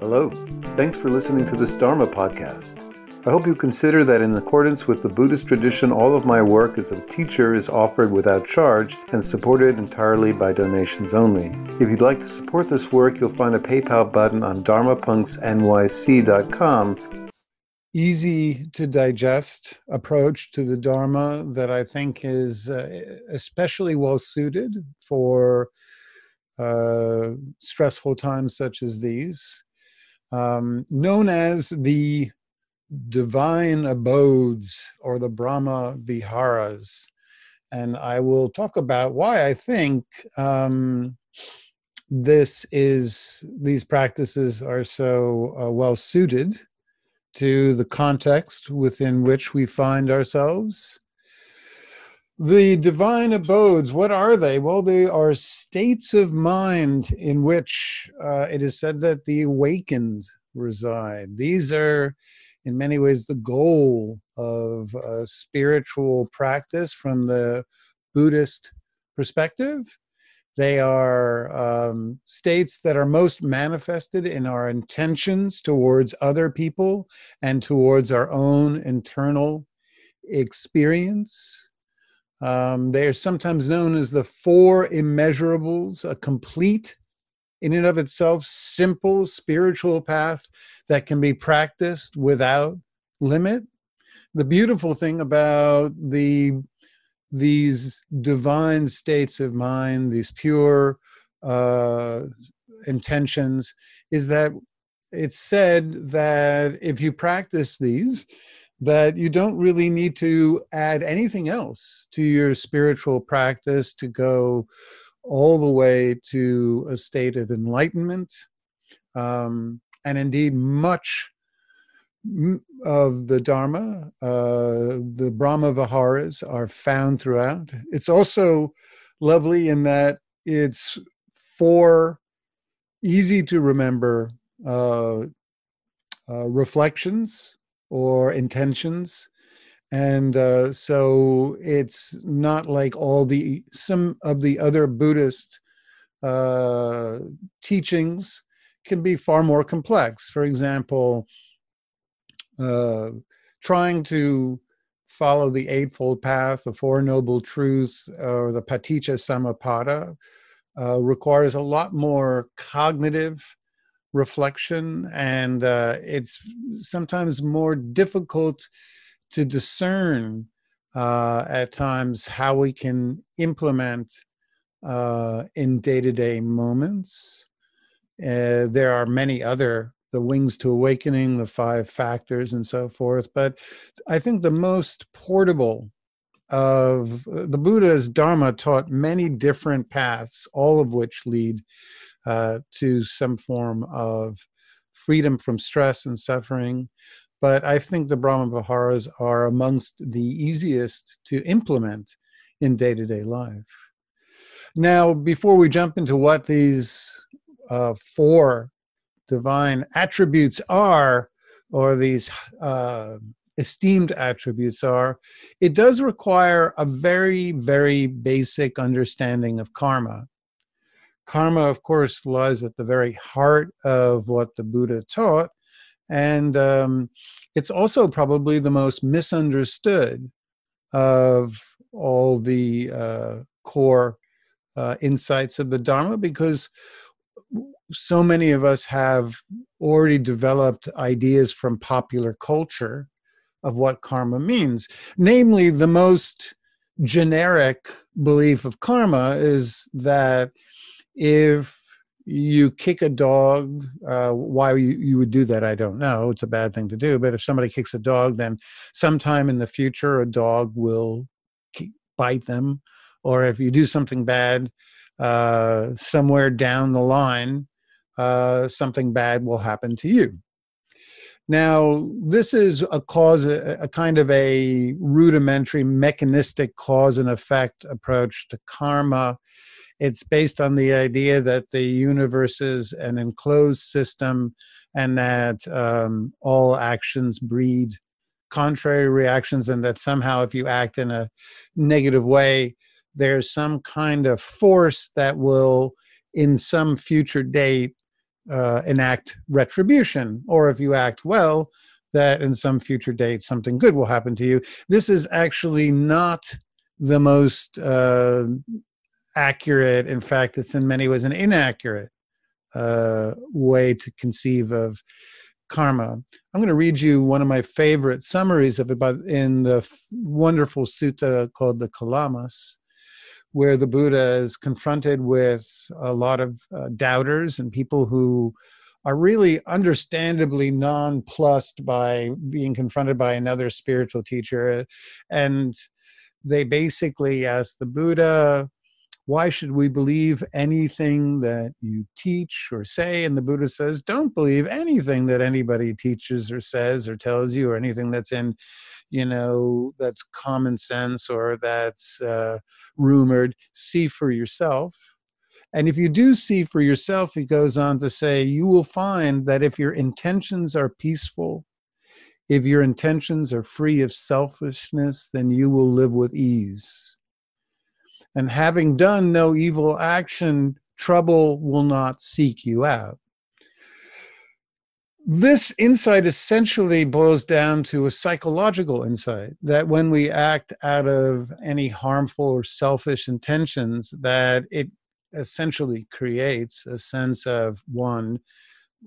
Hello. Thanks for listening to this Dharma podcast. I hope you consider that in accordance with the Buddhist tradition, all of my work as a teacher is offered without charge and supported entirely by donations only. If you'd like to support this work, you'll find a PayPal button on dharmapunksnyc.com. Easy to digest approach to the Dharma that I think is uh, especially well suited for uh, stressful times such as these um, known as the divine abodes or the Brahma Viharas. And I will talk about why I think um, this is these practices are so uh, well suited to the context within which we find ourselves. The divine abodes, what are they? Well, they are states of mind in which uh, it is said that the awakened reside. These are, in many ways, the goal of a spiritual practice from the Buddhist perspective. They are um, states that are most manifested in our intentions towards other people and towards our own internal experience. Um, they are sometimes known as the four immeasurables, a complete, in and of itself, simple spiritual path that can be practiced without limit. The beautiful thing about the these divine states of mind, these pure uh, intentions, is that it's said that if you practice these, that you don't really need to add anything else to your spiritual practice to go all the way to a state of enlightenment. Um, and indeed, much of the Dharma, uh, the Brahma Viharas, are found throughout. It's also lovely in that it's four easy to remember uh, uh, reflections or intentions. And uh, so it's not like all the some of the other buddhist uh, teachings can be far more complex. For example uh, trying to follow the eightfold path the four noble truths or the paticca samuppada uh, requires a lot more cognitive reflection, and uh, it's sometimes more difficult to discern uh, at times how we can implement uh, in day to day moments. Uh, there are many other the wings to awakening, the five factors, and so forth. But I think the most portable of the Buddha's Dharma taught many different paths, all of which lead uh, to some form of freedom from stress and suffering. But I think the Brahma Viharas are amongst the easiest to implement in day to day life. Now, before we jump into what these uh, four divine attributes are, or these uh, esteemed attributes are, it does require a very, very basic understanding of karma karma, of course, lies at the very heart of what the Buddha taught. And um, it's also probably the most misunderstood of all the uh, core uh, insights of the Dharma because so many of us have already developed ideas from popular culture of what karma means. Namely, the most generic belief of karma is that if you kick a dog, uh, why you, you would do that, I don't know. It's a bad thing to do. But if somebody kicks a dog, then sometime in the future, a dog will bite them. Or if you do something bad, uh, somewhere down the line, uh, something bad will happen to you. Now, this is a cause, a, a, kind of a rudimentary mechanistic cause and effect approach to karma it's based on the idea that the universe is an enclosed system and that um, all actions breed contrary reactions, and that somehow if you act in a negative way, there's some kind of force that will, in some future date, uh, enact retribution, or if you act well, that in some future date something good will happen to you. This is actually not the most uh, accurate. In fact, it's in many ways an inaccurate uh, way to conceive of karma. I'm going to read you one of my favorite summaries of it but in the wonderful sutta called the Kalamas, where the Buddha is confronted with a lot of uh, doubters and people who are really understandably nonplussed by being confronted by another spiritual teacher. And they basically ask the Buddha, why should we believe anything that you teach or say? And the Buddha says, don't believe anything that anybody teaches or says or tells you, or anything that's in, you know, that's common sense or that's uh, rumored. See for yourself. And if you do see for yourself, he goes on to say, you will find that if your intentions are peaceful, if your intentions are free of selfishness, then you will live with ease and having done no evil action, trouble will not seek you out. This insight essentially boils down to a psychological insight that when we act out of any harmful or selfish intentions, that it essentially creates a sense of one,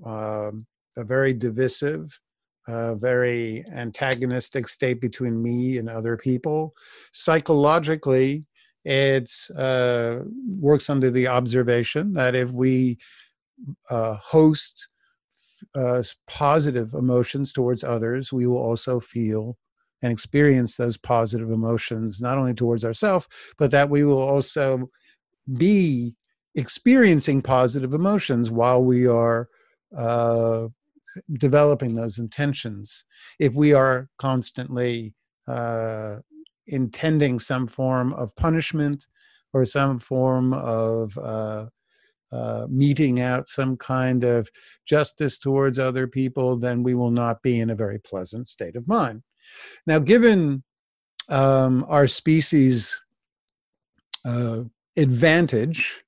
uh, a very divisive, a very antagonistic state between me and other people. Psychologically, it uh, works under the observation that if we uh, host uh, positive emotions towards others, we will also feel and experience those positive emotions, not only towards ourselves, but that we will also be experiencing positive emotions while we are uh, developing those intentions. If we are constantly uh, intending some form of punishment or some form of uh, uh, meting out some kind of justice towards other people, then we will not be in a very pleasant state of mind. Now, given um, our species' uh, advantage,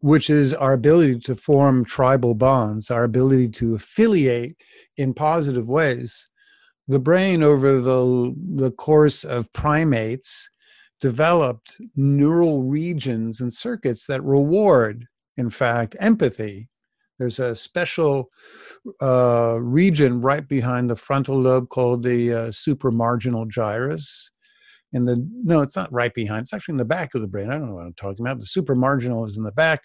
which is our ability to form tribal bonds, our ability to affiliate in positive ways, the brain over the, the course of primates developed neural regions and circuits that reward, in fact, empathy. There's a special uh, region right behind the frontal lobe called the uh, supramarginal gyrus. In the no, it's not right behind. It's actually in the back of the brain. I don't know what I'm talking about. The supramarginal is in the back.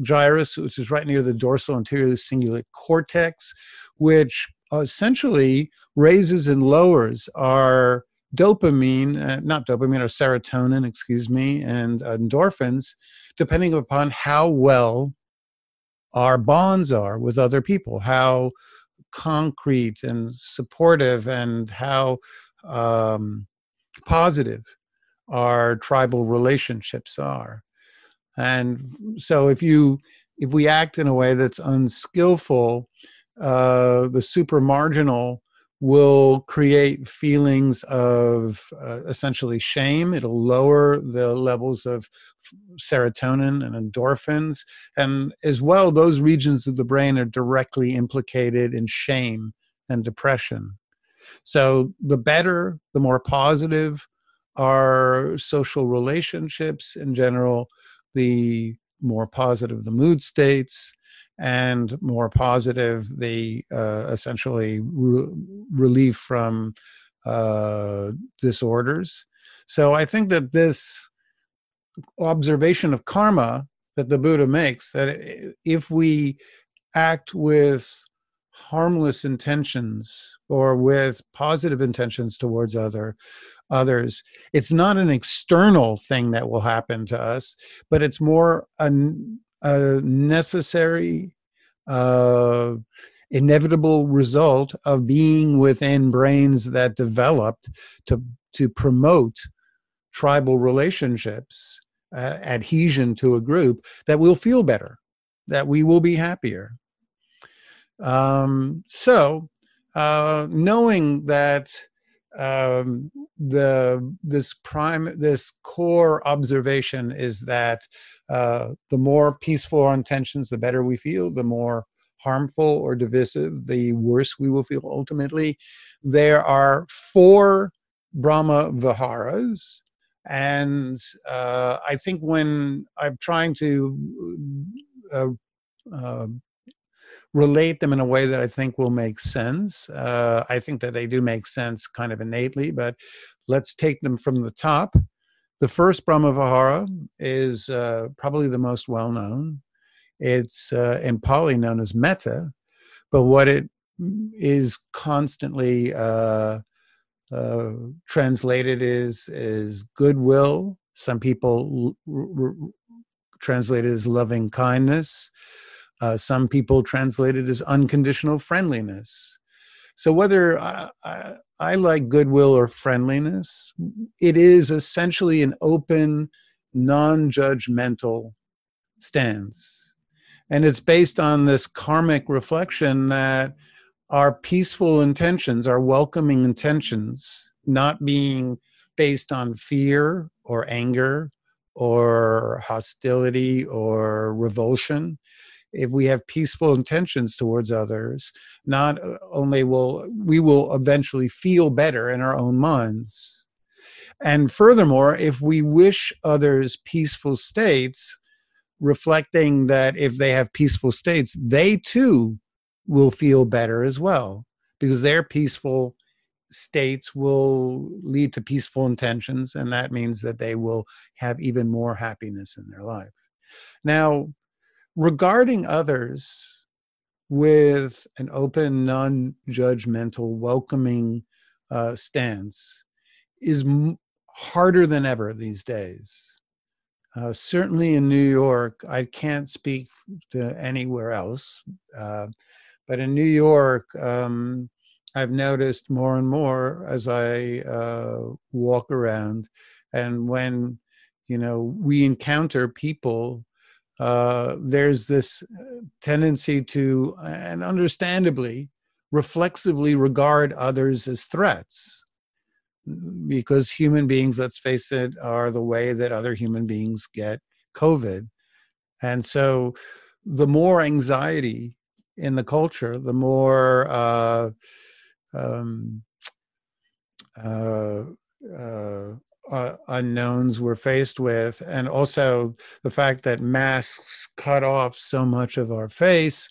Gyrus, which is right near the dorsal anterior cingulate cortex, which essentially raises and lowers our dopamine, uh, not dopamine, or serotonin, excuse me, and endorphins, depending upon how well our bonds are with other people, how concrete and supportive and how um, positive our tribal relationships are. And so if you if we act in a way that's unskillful, uh, the supramarginal will create feelings of uh, essentially shame. It'll lower the levels of serotonin and endorphins. And as well, those regions of the brain are directly implicated in shame and depression. So the better, the more positive our social relationships in general, the more positive the mood states, and more positive the uh, essentially re- relief from uh, disorders. So I think that this observation of karma that the Buddha makes that if we act with harmless intentions or with positive intentions towards other others it's not an external thing that will happen to us but it's more an a necessary, uh, inevitable result of being within brains that developed to to promote tribal relationships, uh, adhesion to a group, that we'll feel better, that we will be happier. Um, so, uh, knowing that um, the this prime this core observation is that uh, the more peaceful our intentions, the better we feel. The more harmful or divisive, the worse we will feel ultimately. There are four Brahma Viharas. And uh, I think when I'm trying to uh, uh, relate them in a way that I think will make sense. Uh, I think that they do make sense kind of innately, but let's take them from the top. The first Brahmavihara is uh, probably the most well known. It's uh, in Pali known as metta, but what it is constantly uh, uh, translated is is goodwill. Some people r- r- translate it as loving kindness. Uh, some people translate it as unconditional friendliness. So whether I, I, I like goodwill or friendliness, it is essentially an open, non-judgmental stance, and it's based on this karmic reflection that our peaceful intentions, our welcoming intentions, not being based on fear or anger or hostility or revulsion, if we have peaceful intentions towards others, not uh, only will we will eventually feel better in our own minds. And furthermore, if we wish others peaceful states, reflecting that if they have peaceful states, they too will feel better as well, because their peaceful states will lead to peaceful intentions, and that means that they will have even more happiness in their life. Now, regarding others with an open, non judgmental, welcoming uh, stance is m- harder than ever these days. Uh, certainly in New York, I can't speak to anywhere else, uh, but in New York, um, I've noticed more and more as I uh, walk around, and when you know we encounter people uh, there's this tendency to, and understandably, reflexively regard others as threats. Because human beings, let's face it, are the way that other human beings get COVID. And so the more anxiety in the culture, the more uh, um, uh, uh, uh, unknowns we're faced with, and also the fact that masks cut off so much of our face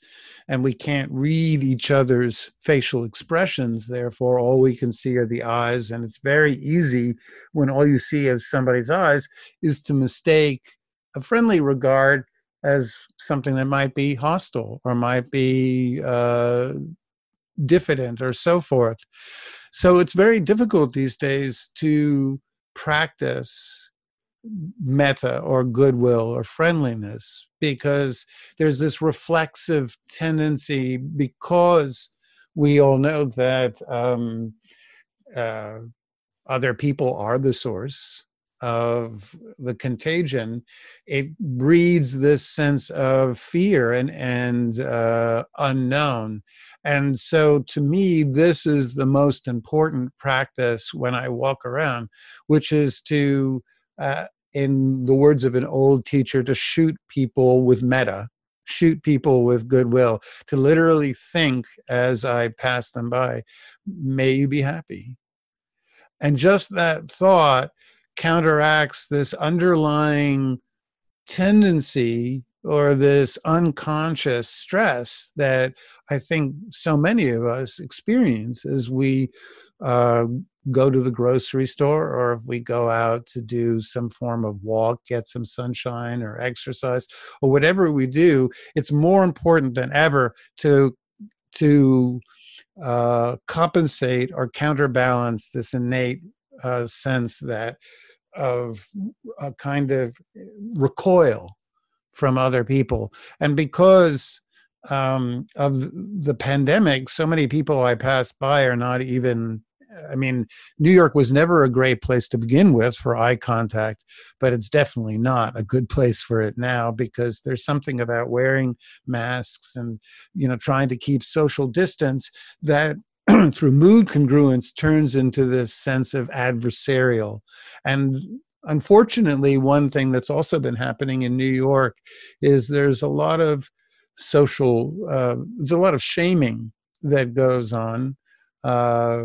and we can't read each other's facial expressions. Therefore, all we can see are the eyes. And it's very easy when all you see of somebody's eyes is to mistake a friendly regard as something that might be hostile or might be uh, diffident or so forth. So it's very difficult these days to practice metta or goodwill or friendliness because there's this reflexive tendency because we all know that um, uh, other people are the source of the contagion, it breeds this sense of fear and and uh, unknown. And so, to me, this is the most important practice when I walk around, which is to, uh, in the words of an old teacher, to shoot people with metta. shoot people with goodwill, to literally think as I pass them by, may you be happy. And just that thought counteracts this underlying tendency or this unconscious stress that I think so many of us experience as we uh, go to the grocery store or if we go out to do some form of walk, get some sunshine or exercise or whatever we do. It's more important than ever to to uh, compensate or counterbalance this innate uh, sense that of a kind of recoil from other people. And because um, of the pandemic, so many people I pass by are not even. I mean, New York was never a great place to begin with for eye contact, but it's definitely not a good place for it now because there's something about wearing masks and you know trying to keep social distance that through mood congruence turns into this sense of adversarial and unfortunately one thing that's also been happening in new york is there's a lot of social, uh, there's a lot of shaming that goes on. Uh,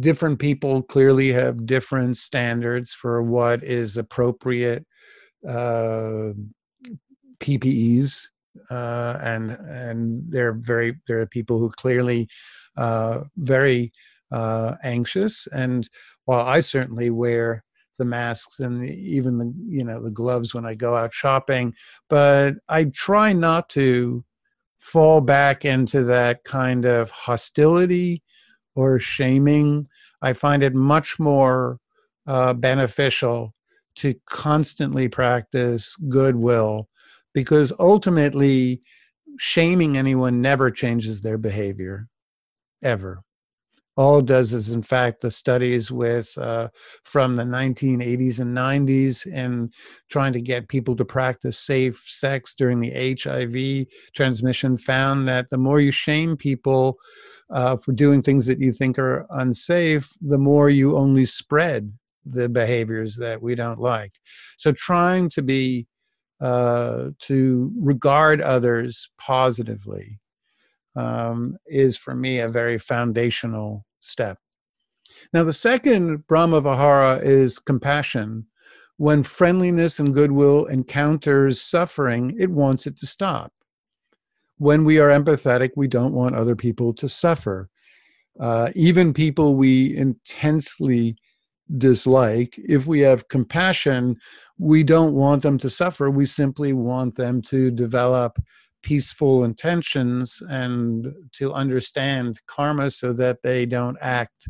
different people clearly have different standards for what is appropriate uh, PPEs, uh, and and they're very there are people who clearly very uh, anxious. And while I certainly wear the masks and even the you know the gloves when I go out shopping, but I try not to fall back into that kind of hostility or shaming. I find it much more uh, beneficial to constantly practice goodwill because ultimately shaming anyone never changes their behavior ever. All it does is in fact the studies with uh, from the 1980s and 90s and trying to get people to practice safe sex during the hiv transmission found that the more you shame people uh, for doing things that you think are unsafe the more you only spread the behaviors that we don't like. So trying to be uh, to regard others positively um, is for me a very foundational step. Now, the second Brahma Vihara is compassion. When friendliness and goodwill encounters suffering, it wants it to stop. When we are empathetic, we don't want other people to suffer. Uh, even people we intensely dislike, if we have compassion, we don't want them to suffer. We simply want them to develop peaceful intentions and to understand karma so that they don't act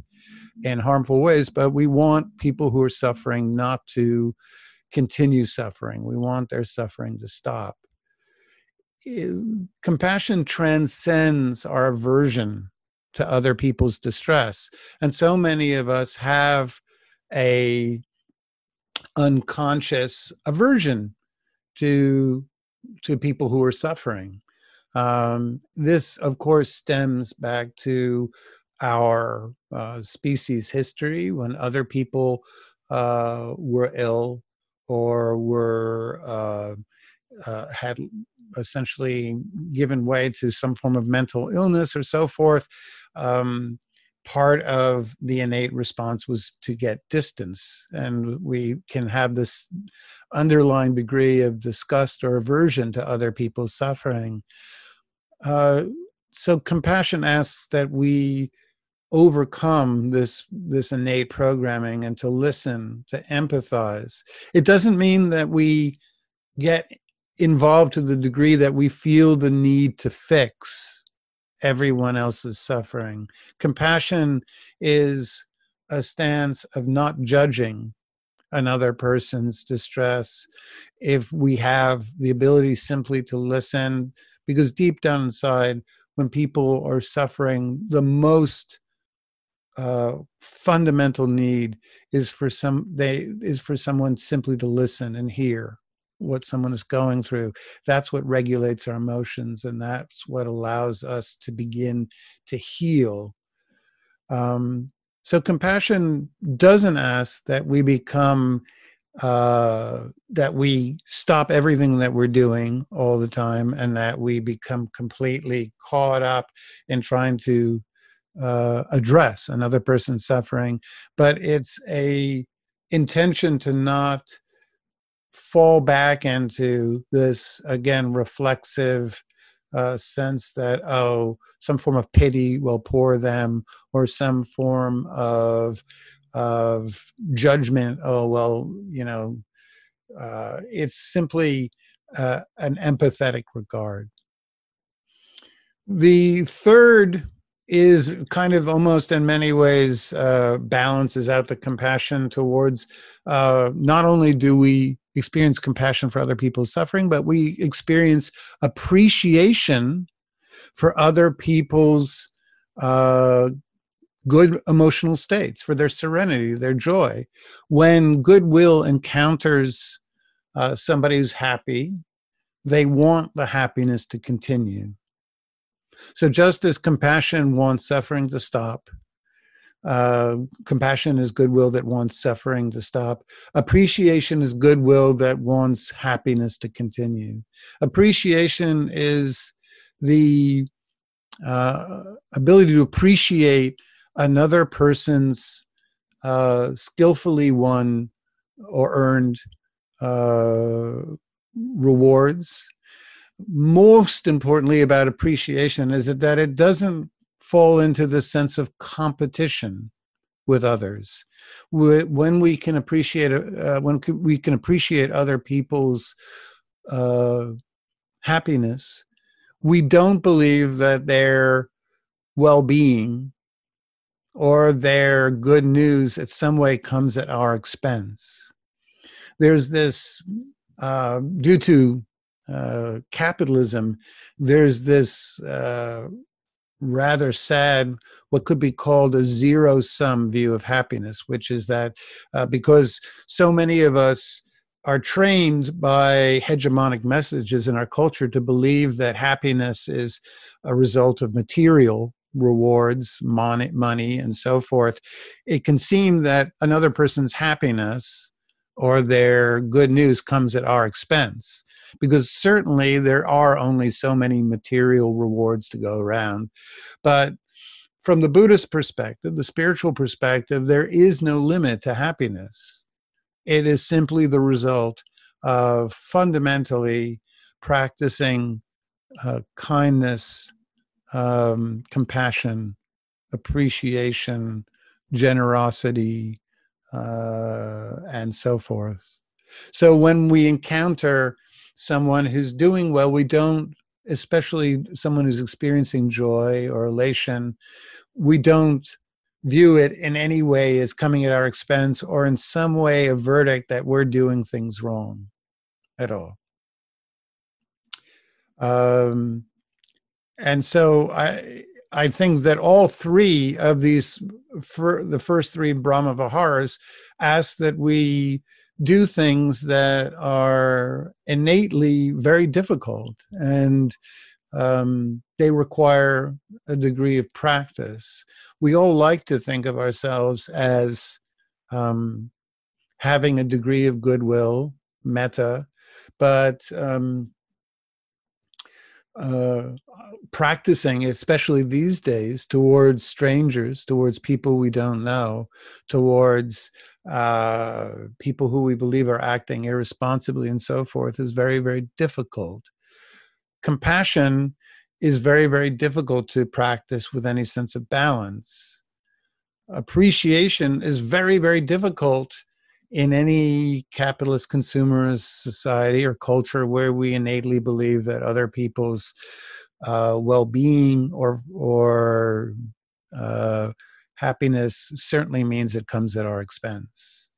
in harmful ways. But we want people who are suffering not to continue suffering. We want their suffering to stop. Compassion transcends our aversion to other people's distress. And so many of us have a unconscious aversion to to people who are suffering. Um, this, of course, stems back to our uh, species history when other people uh, were ill or were uh, uh had essentially given way to some form of mental illness or so forth. Um, part of the innate response was to get distance and we can have this underlying degree of disgust or aversion to other people's suffering. Uh, so compassion asks that we overcome this this innate programming and to listen to empathize. It doesn't mean that we get involved to the degree that we feel the need to fix everyone else's suffering. Compassion is a stance of not judging another person's distress if we have the ability simply to listen because deep down inside when people are suffering the most uh, fundamental need is for some they is for someone simply to listen and hear what someone is going through. That's what regulates our emotions, and that's what allows us to begin to heal. Um, so, compassion doesn't ask that we become, uh, that we stop everything that we're doing all the time, and that we become completely caught up in trying to uh, address another person's suffering. But it's a intention to not fall back into this again reflexive uh, sense that oh some form of pity will pour them or some form of of judgment oh well you know uh, it's simply uh, an empathetic regard. The third is kind of almost in many ways uh, balances out the compassion towards uh, not only do we experience compassion for other people's suffering, but we experience appreciation for other people's uh, good emotional states, for their serenity, their joy. When goodwill encounters uh, somebody who's happy, they want the happiness to continue. So, just as compassion wants suffering to stop, Uh, compassion is goodwill that wants suffering to stop. Appreciation is goodwill that wants happiness to continue. Appreciation is the uh, ability to appreciate another person's uh, skillfully won or earned uh, rewards. Most importantly, about appreciation is that it doesn't fall into the sense of competition with others. When we can appreciate uh, when we can appreciate other people's uh, happiness, we don't believe that their well-being or their good news in some way comes at our expense. There's this, uh, due to uh, capitalism, there's this uh, rather sad, what could be called a zero sum view of happiness, which is that uh, because so many of us are trained by hegemonic messages in our culture to believe that happiness is a result of material rewards, money, money, and so forth. It can seem that another person's happiness or their good news comes at our expense because certainly there are only so many material rewards to go around. But from the Buddhist perspective, the spiritual perspective, there is no limit to happiness. It is simply the result of fundamentally practicing uh, kindness, um, compassion, appreciation, generosity, uh, and so forth. So when we encounter someone who's doing well, we don't, especially someone who's experiencing joy or elation, we don't view it in any way as coming at our expense or in some way a verdict that we're doing things wrong at all. Um, and so I I think that all three of these, the first three Brahma Viharas, ask that we do things that are innately very difficult and um, they require a degree of practice. We all like to think of ourselves as um, having a degree of goodwill, metta, but um, uh, practicing, especially these days, towards strangers, towards people we don't know, towards uh, people who we believe are acting irresponsibly and so forth, is very, very difficult. Compassion is very, very difficult to practice with any sense of balance. Appreciation is very, very difficult in any capitalist consumerist society or culture where we innately believe that other people's uh, well-being or or uh, happiness certainly means it comes at our expense.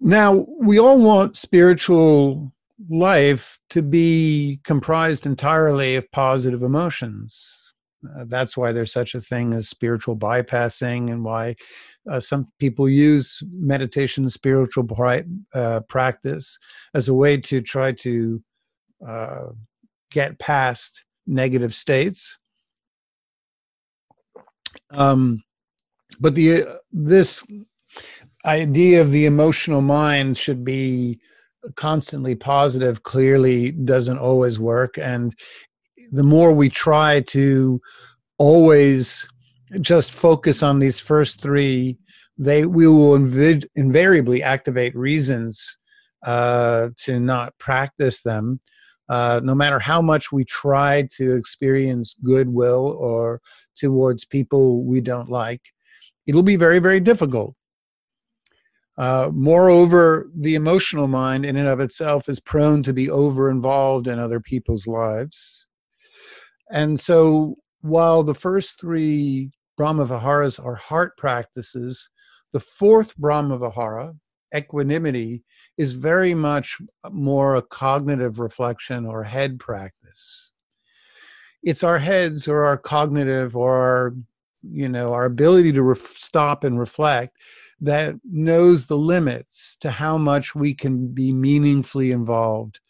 Now we all want spiritual life to be comprised entirely of positive emotions. Uh, that's why there's such a thing as spiritual bypassing and why uh, some people use meditation spiritual uh, practice as a way to try to uh, get past negative states. Um, but the this idea of the emotional mind should be constantly positive clearly doesn't always work. And the more we try to always just focus on these first three, they we will inv- invariably activate reasons uh, to not practice them. Uh, no matter how much we try to experience goodwill or towards people we don't like, it'll be very, very difficult. Uh, moreover, the emotional mind in and of itself is prone to be over involved in other people's lives. And so while the first three Brahma Viharas are heart practices, the fourth Brahma Vihara, equanimity, is very much more a cognitive reflection or head practice. It's our heads or our cognitive or our, you know, our ability to ref- stop and reflect that knows the limits to how much we can be meaningfully involved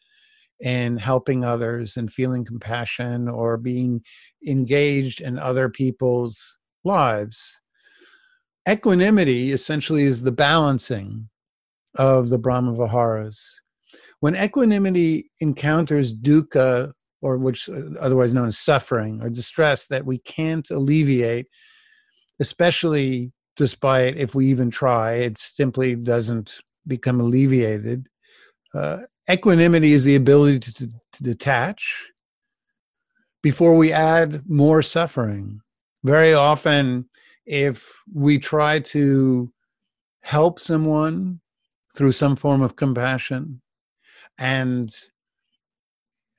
in helping others and feeling compassion or being engaged in other people's lives equanimity essentially is the balancing of the Brahma Viharas. When equanimity encounters dukkha, or which uh, otherwise known as suffering or distress that we can't alleviate, especially despite if we even try, it simply doesn't become alleviated. Uh, equanimity is the ability to, to detach before we add more suffering. Very often, if we try to help someone through some form of compassion and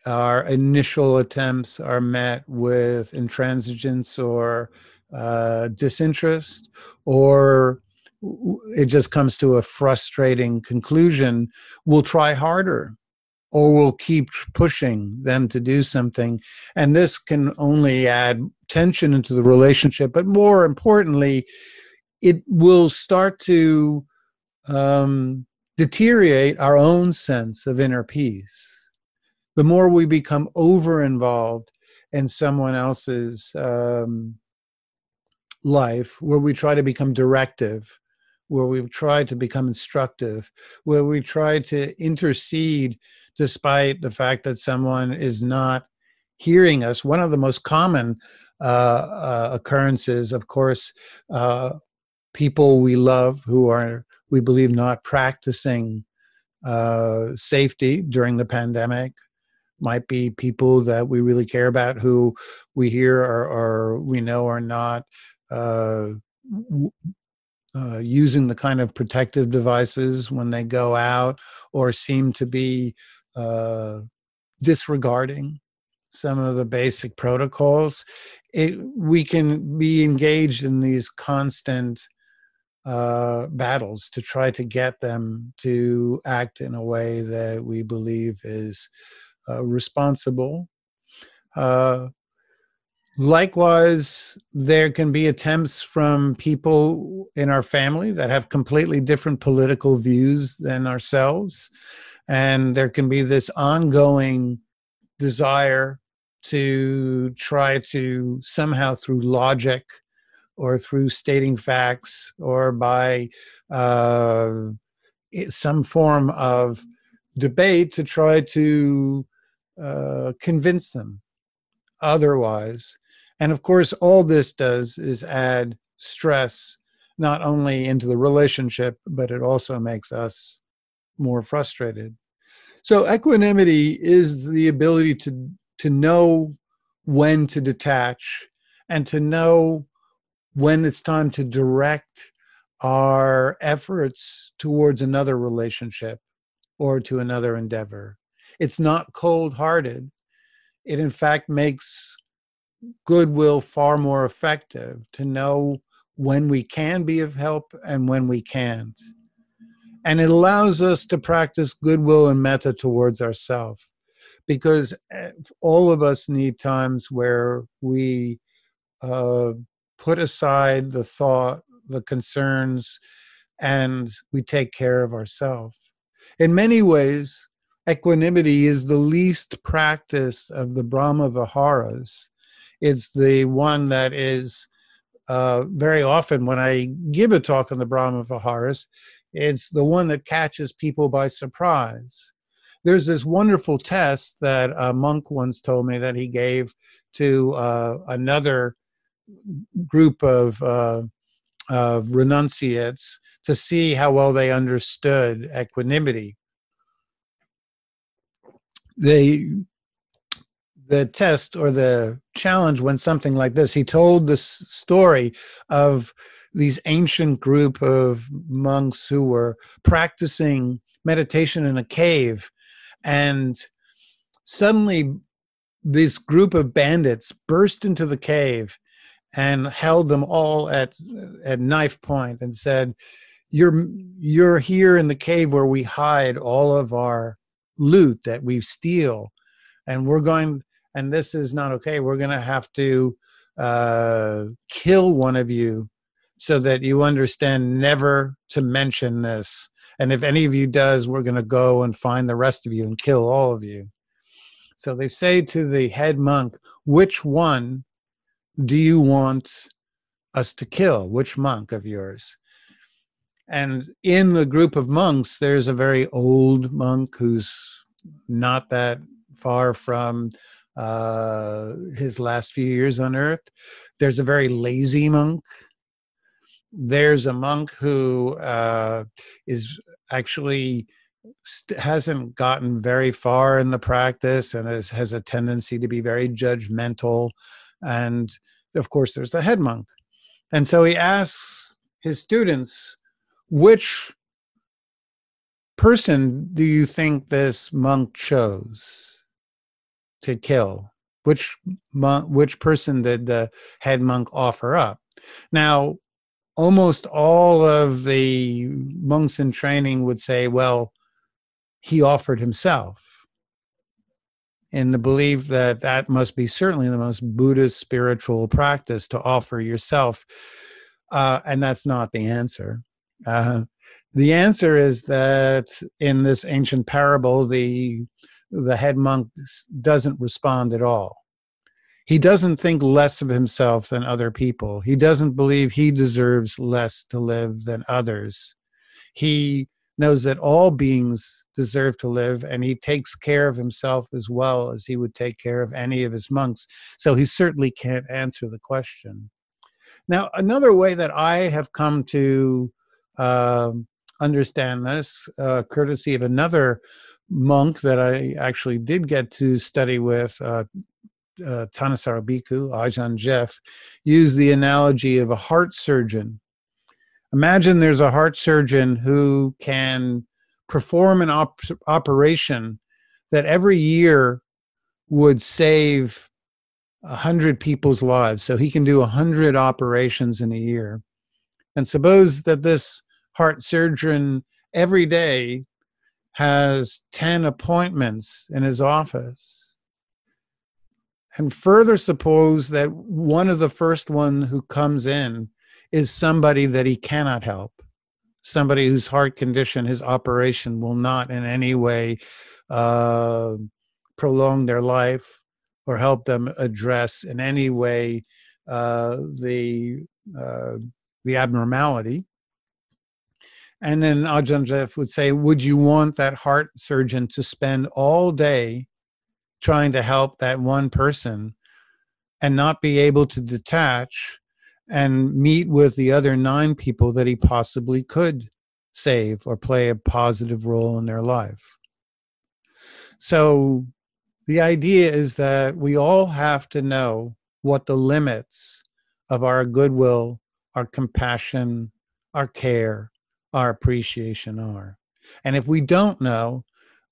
our initial attempts are met with intransigence or uh, disinterest, or it just comes to a frustrating conclusion, we'll try harder or we'll keep pushing them to do something. And this can only add tension into the relationship, but more importantly, it will start to um, deteriorate our own sense of inner peace. The more we become over involved in someone else's um, life, where we try to become directive, where we try to become instructive, where we try to intercede despite the fact that someone is not hearing us. One of the most common uh, uh, occurrences, of course, uh, people we love who are, we believe, not practicing uh, safety during the pandemic. Might be people that we really care about who we hear or, or we know are not uh, uh, using the kind of protective devices when they go out or seem to be uh, disregarding some of the basic protocols, it, we can be engaged in these constant uh, battles to try to get them to act in a way that we believe is uh, responsible. Uh, Likewise, there can be attempts from people in our family that have completely different political views than ourselves. And there can be this ongoing desire to try to somehow through logic or through stating facts or by uh, some form of debate to try to uh, convince them otherwise and of course, all this does is add stress not only into the relationship, but it also makes us more frustrated. So, equanimity is the ability to, to know when to detach and to know when it's time to direct our efforts towards another relationship or to another endeavor. It's not cold hearted. It, in fact, makes goodwill far more effective to know when we can be of help and when we can't. And it allows us to practice goodwill and metta towards ourselves because eh, all of us need times where we uh, put aside the thought, the concerns, and we take care of ourselves. In many ways, equanimity is the least practice of the Brahma Viharas it's the one that is uh, very often when I give a talk on the Brahma Viharas, it's the one that catches people by surprise. There's this wonderful test that a monk once told me that he gave to uh, another group of, uh, of renunciates to see how well they understood equanimity. They the test or the challenge went something like this. He told the story of these ancient group of monks who were practicing meditation in a cave and suddenly this group of bandits burst into the cave and held them all at at knife point and said you're you're here in the cave where we hide all of our loot that we steal and we're going and this is not okay. We're going to have to uh, kill one of you so that you understand never to mention this. And if any of you does, we're going to go and find the rest of you and kill all of you. So they say to the head monk, which one do you want us to kill? Which monk of yours? And in the group of monks, there's a very old monk who's not that far from uh, his last few years on earth. There's a very lazy monk. There's a monk who uh, is actually st- hasn't gotten very far in the practice and has, has a tendency to be very judgmental. And of course, there's the head monk. And so he asks his students, which person do you think this monk chose to kill? Which monk, which person did the head monk offer up? Now, almost all of the monks in training would say, well, he offered himself in the belief that that must be certainly the most Buddhist spiritual practice to offer yourself. Uh, and that's not the answer. Uh, the answer is that in this ancient parable, the the head monk doesn't respond at all. He doesn't think less of himself than other people. He doesn't believe he deserves less to live than others. He knows that all beings deserve to live and he takes care of himself as well as he would take care of any of his monks. So he certainly can't answer the question. Now, another way that I have come to uh, understand this, uh, courtesy of another monk that I actually did get to study with, uh, uh, Thanissaro Bhikkhu, Ajahn Geoff, used the analogy of a heart surgeon Imagine there's a heart surgeon who can perform an op- operation that every year would save a hundred people's lives. So he can do a hundred operations in a year. And suppose that this heart surgeon every day has 10 appointments in his office. And further suppose that one of the first one who comes in is somebody that he cannot help, somebody whose heart condition, his operation will not in any way uh, prolong their life or help them address in any way uh, the uh, the abnormality. And then Ajahn Geoff would say, Would you want that heart surgeon to spend all day trying to help that one person and not be able to detach and meet with the other nine people that he possibly could save or play a positive role in their life. So the idea is that we all have to know what the limits of our goodwill, our compassion, our care, our appreciation are. And if we don't know,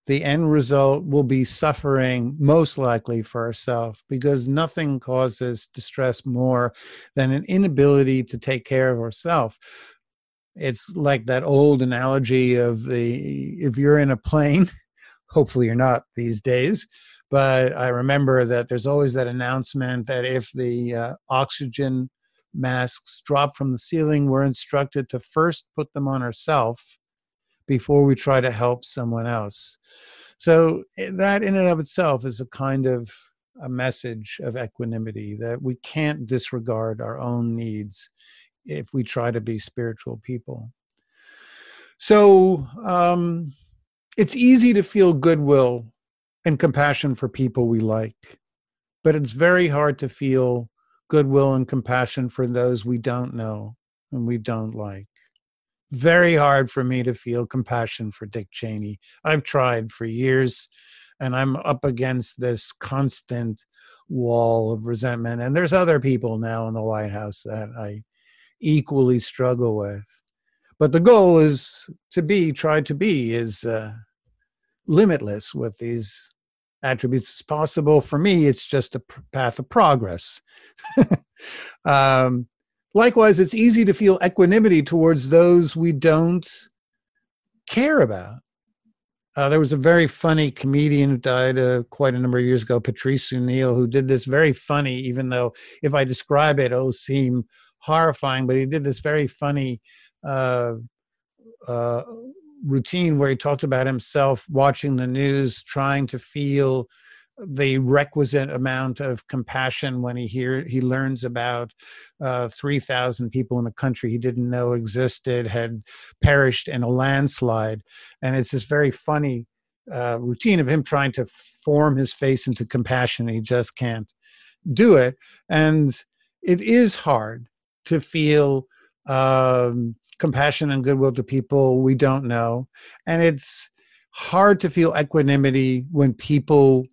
the end result will be suffering most likely for ourselves because nothing causes distress more than an inability to take care of ourselves it's like that old analogy of the if you're in a plane hopefully you're not these days but i remember that there's always that announcement that if the uh, oxygen masks drop from the ceiling we're instructed to first put them on ourselves before we try to help someone else. So eh, that in and of itself is a kind of a message of equanimity that we can't disregard our own needs if we try to be spiritual people. So um, it's easy to feel goodwill and compassion for people we like, but it's very hard to feel goodwill and compassion for those we don't know and we don't like very hard for me to feel compassion for Dick Cheney. I've tried for years and I'm up against this constant wall of resentment. And there's other people now in the White House that I equally struggle with. But the goal is to be, try to be, is uh, limitless with these attributes as possible. For me, it's just a path of progress. um, Likewise, it's easy to feel equanimity towards those we don't care about. Uh, there was a very funny comedian who died uh, quite a number of years ago, Patrice O'Neal, who did this very funny, even though if I describe it, it'll seem horrifying, but he did this very funny uh, uh routine where he talked about himself watching the news, trying to feel the requisite amount of compassion when he hear he learns about uh, 3000 people in a country he didn't know existed had perished in a landslide. And it's this very funny uh, routine of him trying to form his face into compassion he just can't do it. And it is hard to feel um, compassion and goodwill to people we don't know. And it's hard to feel equanimity when people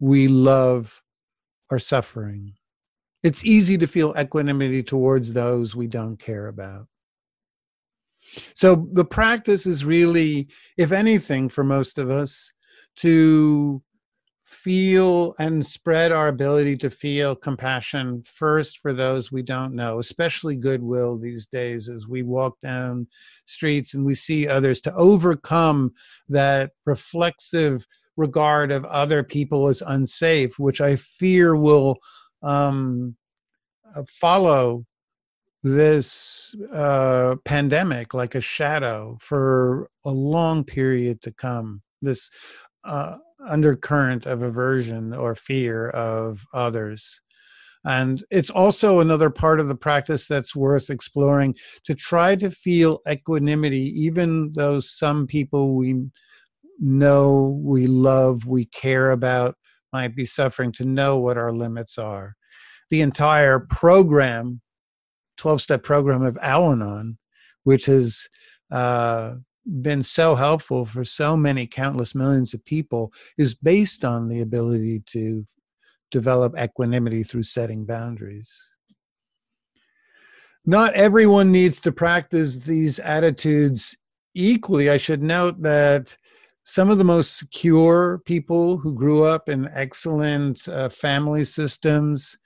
we love our suffering. It's easy to feel equanimity towards those we don't care about. So the practice is really, if anything, for most of us, to feel and spread our ability to feel compassion first for those we don't know, especially goodwill these days as we walk down streets and we see others, to overcome that reflexive regard of other people as unsafe, which I fear will um, uh, follow this uh, pandemic like a shadow for a long period to come. This uh, undercurrent of aversion or fear of others. And it's also another part of the practice that's worth exploring to try to feel equanimity, even though some people we know, we love, we care about might be suffering, to know what our limits are. The entire program, 12 step program of Al Anon, which has uh, been so helpful for so many countless millions of people, is based on the ability to develop equanimity through setting boundaries. Not everyone needs to practice these attitudes equally. I should note that some of the most secure people who grew up in excellent uh, family systems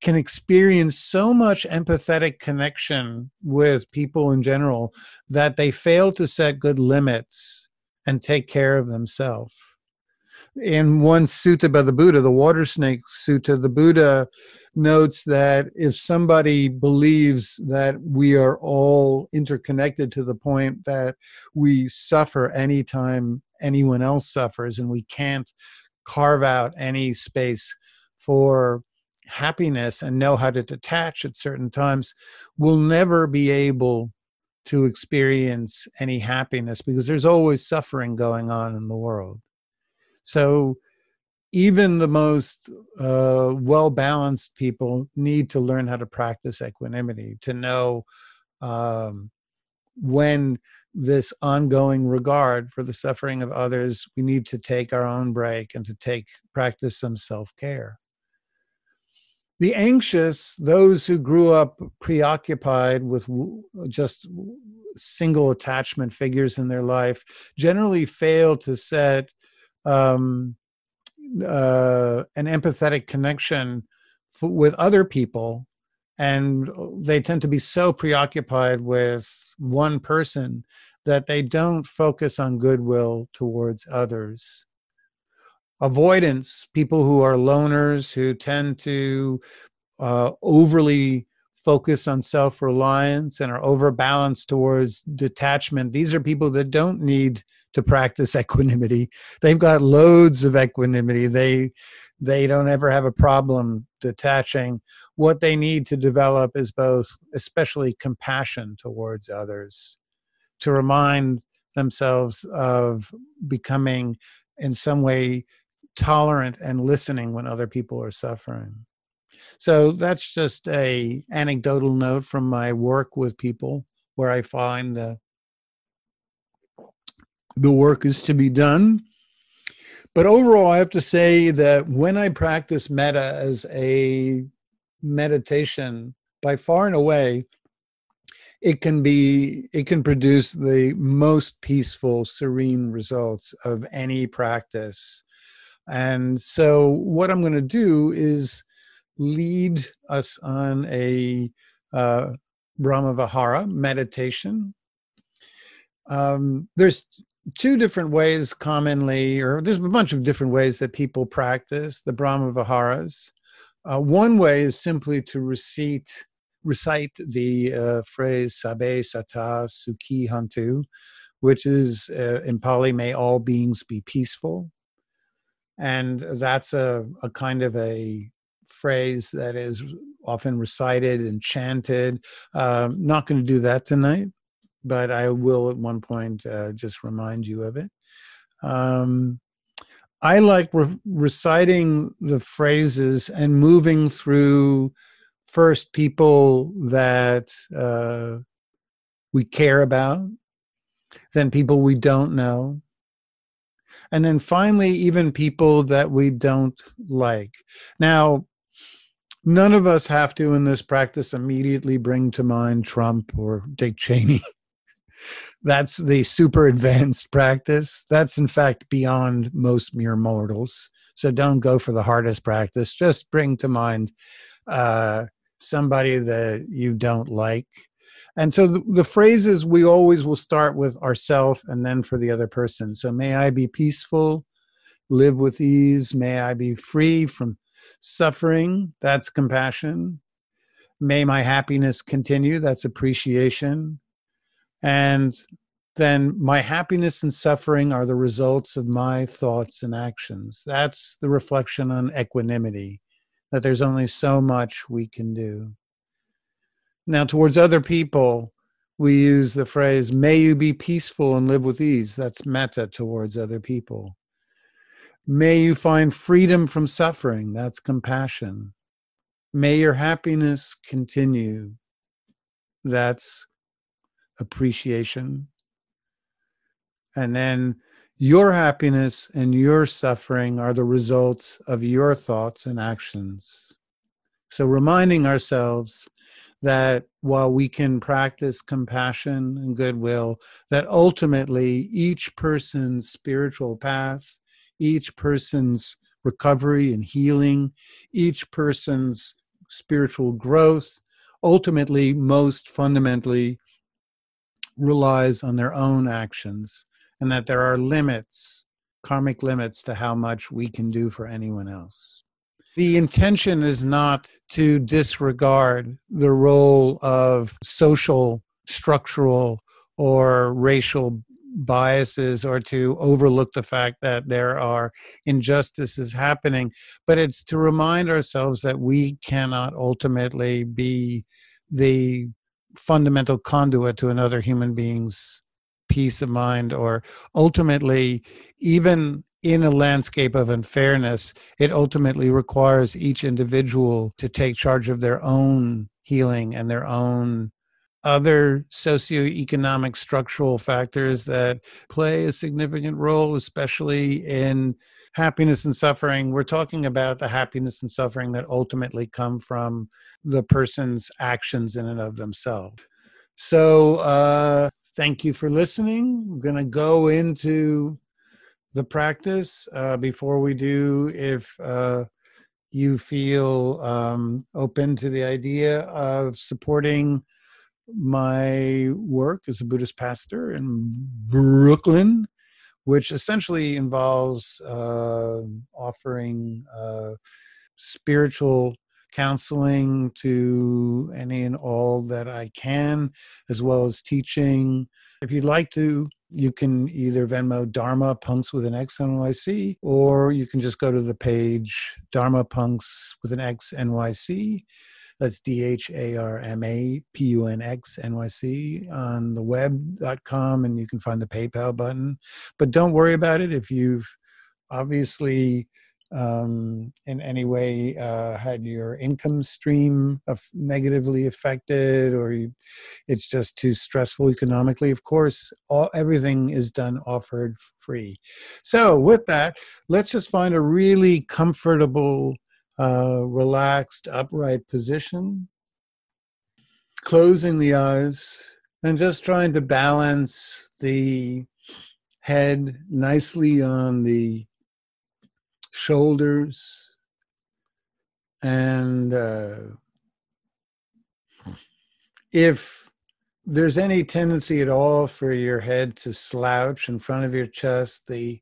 can experience so much empathetic connection with people in general that they fail to set good limits and take care of themselves. In one sutta by the Buddha, the water snake sutta, the Buddha notes that if somebody believes that we are all interconnected to the point that we suffer anytime anyone else suffers and we can't carve out any space for happiness and know how to detach at certain times we'll never be able to experience any happiness because there's always suffering going on in the world. So even the most uh, well balanced people need to learn how to practice equanimity to know um, when this ongoing regard for the suffering of others, we need to take our own break and to take practice some self care. The anxious, those who grew up preoccupied with just single attachment figures in their life, generally fail to set um, uh, an empathetic connection with other people and they tend to be so preoccupied with one person that they don't focus on goodwill towards others. Avoidance people who are loners who tend to uh, overly focus on self-reliance and are overbalanced towards detachment these are people that don't need to practice equanimity. They've got loads of equanimity. They they don't ever have a problem detaching. What they need to develop is both, especially compassion towards others, to remind themselves of becoming in some way tolerant and listening when other people are suffering. So that's just a anecdotal note from my work with people where I find the the work is to be done but overall, I have to say that when I practice metta as a meditation, by far and away, it can be it can produce the most peaceful serene results of any practice. And so what i'm going to do is lead us on a uh, brahma vihara meditation. Um, there's two different ways commonly, or there's a bunch of different ways that people practice the Brahma Viharas. Uh, one way is simply to recite, recite the uh, phrase Sabbe Satta Sukhi Hontu, which is uh, in Pali, may all beings be peaceful. and that's a, a kind of a phrase that is often recited and chanted. Um, not going to do that tonight, but I will at one point uh, just remind you of it. Um, I like re- reciting the phrases and moving through first people that uh, we care about, then people we don't know, and then finally, even people that we don't like. Now, none of us have to, in this practice, immediately bring to mind Trump or Dick Cheney. That's the super advanced practice. That's, in fact, beyond most mere mortals. So don't go for the hardest practice. Just bring to mind uh, somebody that you don't like. And so the, the, phrases we always will start with ourself and then for the other person. So may i be peaceful live with ease. May i be free from suffering. That's compassion. May my happiness continue. That's appreciation and then my happiness and suffering are the results of my thoughts and actions that's the reflection on equanimity that there's only so much we can do now, towards other people, we use the phrase, may you be peaceful and live with ease. That's metta towards other people. May you find freedom from suffering. That's compassion. May your happiness continue. That's appreciation. And then your happiness and your suffering are the results of your thoughts and actions. So, reminding ourselves that while we can practice compassion and goodwill, that ultimately each person's spiritual path, each person's recovery and healing, each person's spiritual growth, ultimately, most fundamentally, relies on their own actions, and that there are limits, karmic limits, to how much we can do for anyone else. The intention is not to disregard the role of social, structural, or racial biases or to overlook the fact that there are injustices happening, but it's to remind ourselves that we cannot ultimately be the fundamental conduit to another human being's peace of mind or ultimately even in a landscape of unfairness, it ultimately requires each individual to take charge of their own healing and their own other socioeconomic structural factors that play a significant role, especially in happiness and suffering. We're talking about the happiness and suffering that ultimately come from the person's actions in and of themselves. So, uh, thank you for listening. I'm going to go into the practice. Uh, before we do, if uh, you feel um, open to the idea of supporting my work as a Buddhist pastor in Brooklyn, which essentially involves uh, offering uh, spiritual counseling to any and all that I can, as well as teaching. If you'd like to you can either Venmo Dharma Punks with an X NYC, or you can just go to the page Dharma Punks with an X NYC. That's D H A R M A P U N X N Y C on the web.com, and you can find the PayPal button. But don't worry about it if you've obviously um, in any way uh, had your income stream of negatively affected or you, it's just too stressful economically of course all, everything is done offered free so with that let's just find a really comfortable uh, relaxed upright position closing the eyes and just trying to balance the head nicely on the shoulders, and uh, if there's any tendency at all for your head to slouch in front of your chest, the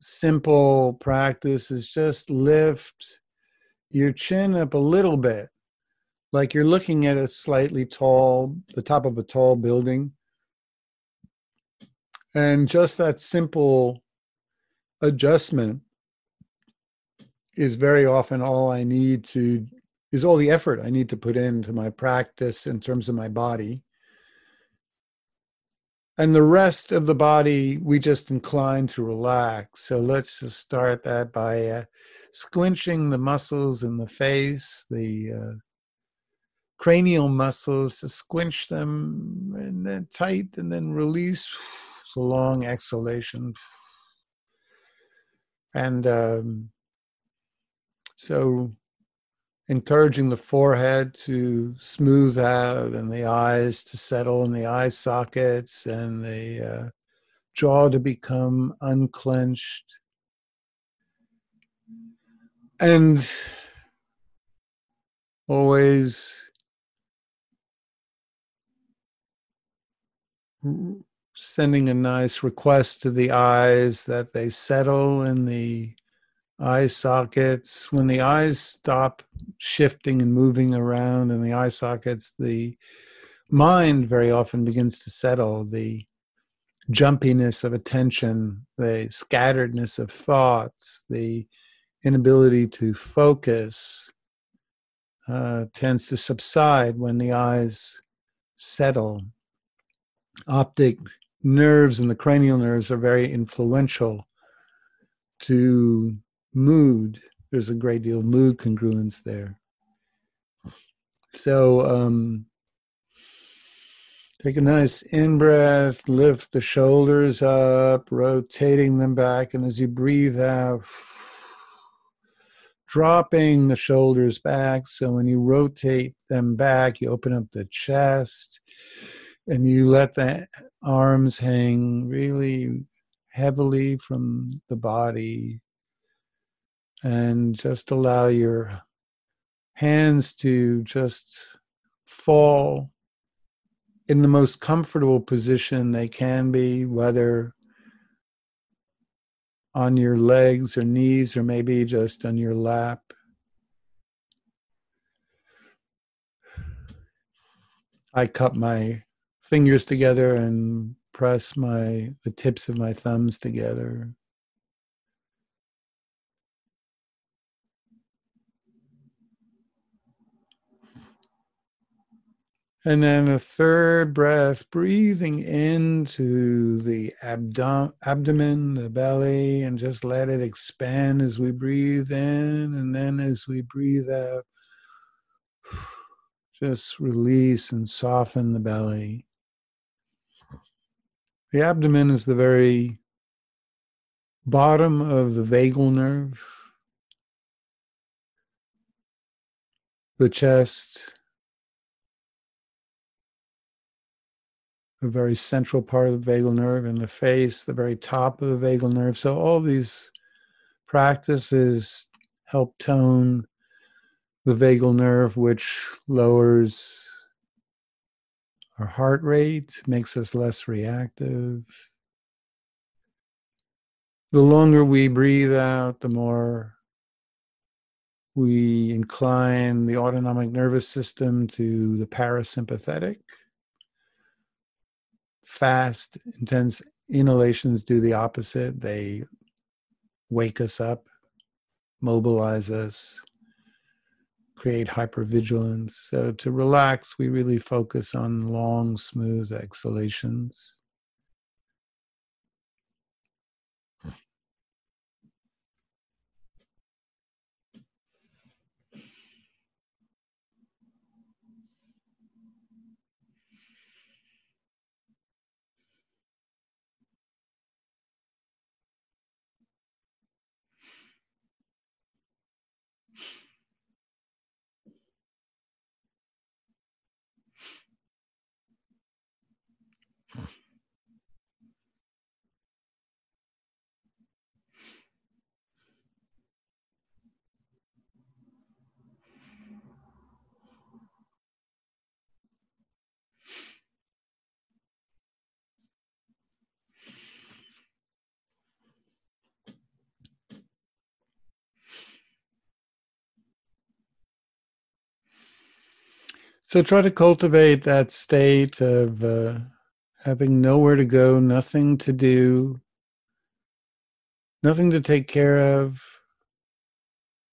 simple practice is just lift your chin up a little bit, like you're looking at a slightly tall, the top of a tall building. And just that simple adjustment is very often all I need to is all the effort I need to put into my practice in terms of my body. And the rest of the body, we just incline to relax. So let's just start that by uh, squinching the muscles in the face, the uh, cranial muscles, to squinch them and then tight and then release. It's a long exhalation. And um, so encouraging the forehead to smooth out and the eyes to settle in the eye sockets and the uh, jaw to become unclenched. And always sending a nice request to the eyes that they settle in the eye sockets. When the eyes stop shifting and moving around in the eye sockets, the mind very often begins to settle. The jumpiness of attention, the scatteredness of thoughts, the inability to focus uh, tends to subside when the eyes settle. Optic nerves and the cranial nerves are very influential to mood. There's a great deal of mood congruence there. So um, take a nice in breath, lift the shoulders up, rotating them back. And as you breathe out, dropping the shoulders back. So when you rotate them back, you open up the chest and you let the arms hang really heavily from the body and just allow your hands to just fall in the most comfortable position they can be, whether on your legs or knees or maybe just on your lap. I cup my fingers together and press my the tips of my thumbs together. And then a third breath, breathing into the abdom- abdomen, the belly, and just let it expand as we breathe in. And then as we breathe out, just release and soften the belly. The abdomen is the very bottom of the vagal nerve. The chest a very central part of the vagal nerve, in the face, the very top of the vagal nerve. So all these practices help tone the vagal nerve, which lowers our heart rate, makes us less reactive. The longer we breathe out, the more we incline the autonomic nervous system to the parasympathetic fast, intense inhalations do the opposite. They wake us up, mobilize us, create hypervigilance. So to relax, we really focus on long, smooth exhalations. So try to cultivate that state of uh, having nowhere to go, nothing to do, nothing to take care of,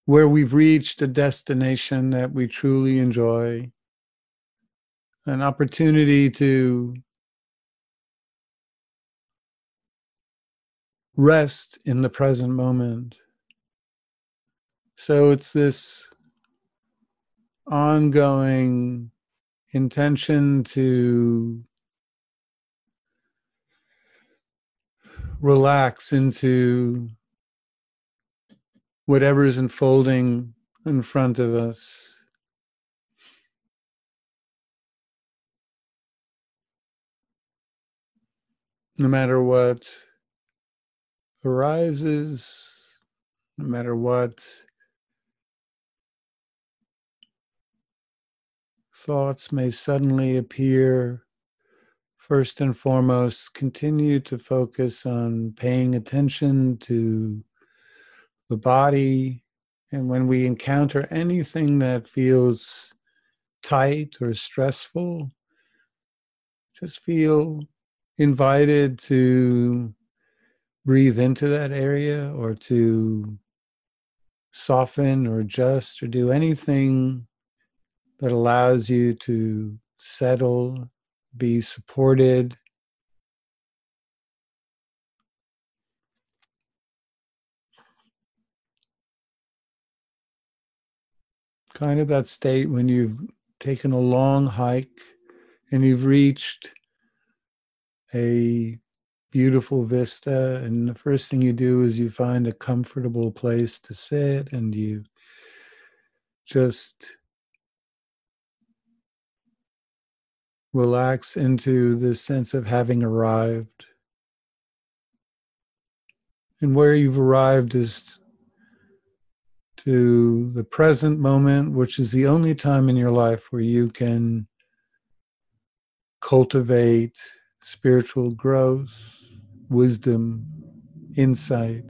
where we've reached a destination that we truly enjoy, an opportunity to rest in the present moment. So it's this ongoing intention to relax into whatever is unfolding in front of us. No matter what arises, no matter what thoughts may suddenly appear, first and foremost, continue to focus on paying attention to the body. And when we encounter anything that feels tight or stressful, just feel invited to breathe into that area or to soften or adjust or do anything that allows you to settle, be supported. Kind of that state when you've taken a long hike and you've reached a beautiful vista. And the first thing you do is you find a comfortable place to sit and you just relax into this sense of having arrived. And where you've arrived is to the present moment, which is the only time in your life where you can cultivate spiritual growth, wisdom, insight.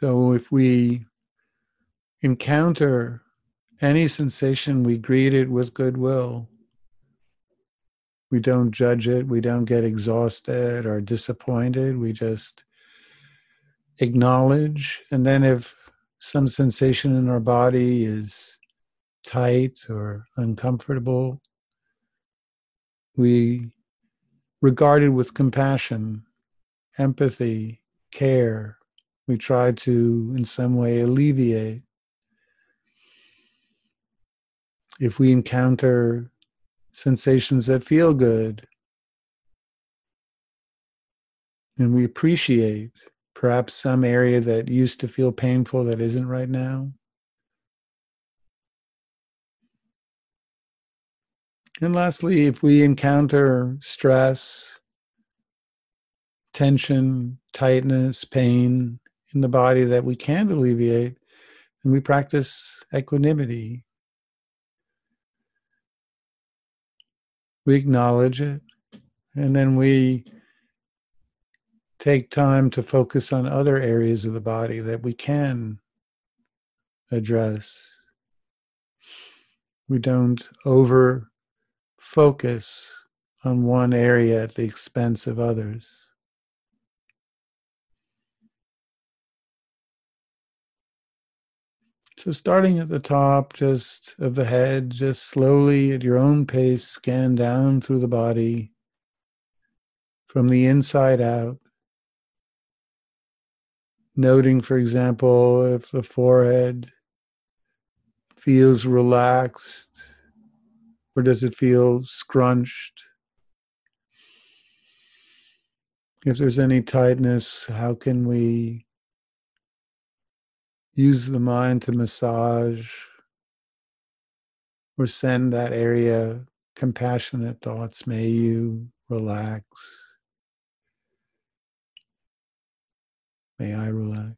So if we encounter any sensation, we greet it with goodwill. We don't judge it. We don't get exhausted or disappointed. We just acknowledge. And then if some sensation in our body is tight or uncomfortable, we regard it with compassion, empathy, care. We try to, in some way, alleviate. If we encounter sensations that feel good. And we appreciate perhaps some area that used to feel painful that isn't right now. And lastly, if we encounter stress, tension, tightness, pain in the body that we can't alleviate, and we practice equanimity, we acknowledge it, and then we take time to focus on other areas of the body that we can address. We don't over focus on one area at the expense of others. So, starting at the top, just of the head, just slowly at your own pace, scan down through the body from the inside out. Noting, for example, if the forehead feels relaxed or does it feel scrunched? If there's any tightness, how can we use the mind to massage or send that area compassionate thoughts. May you relax. May I relax.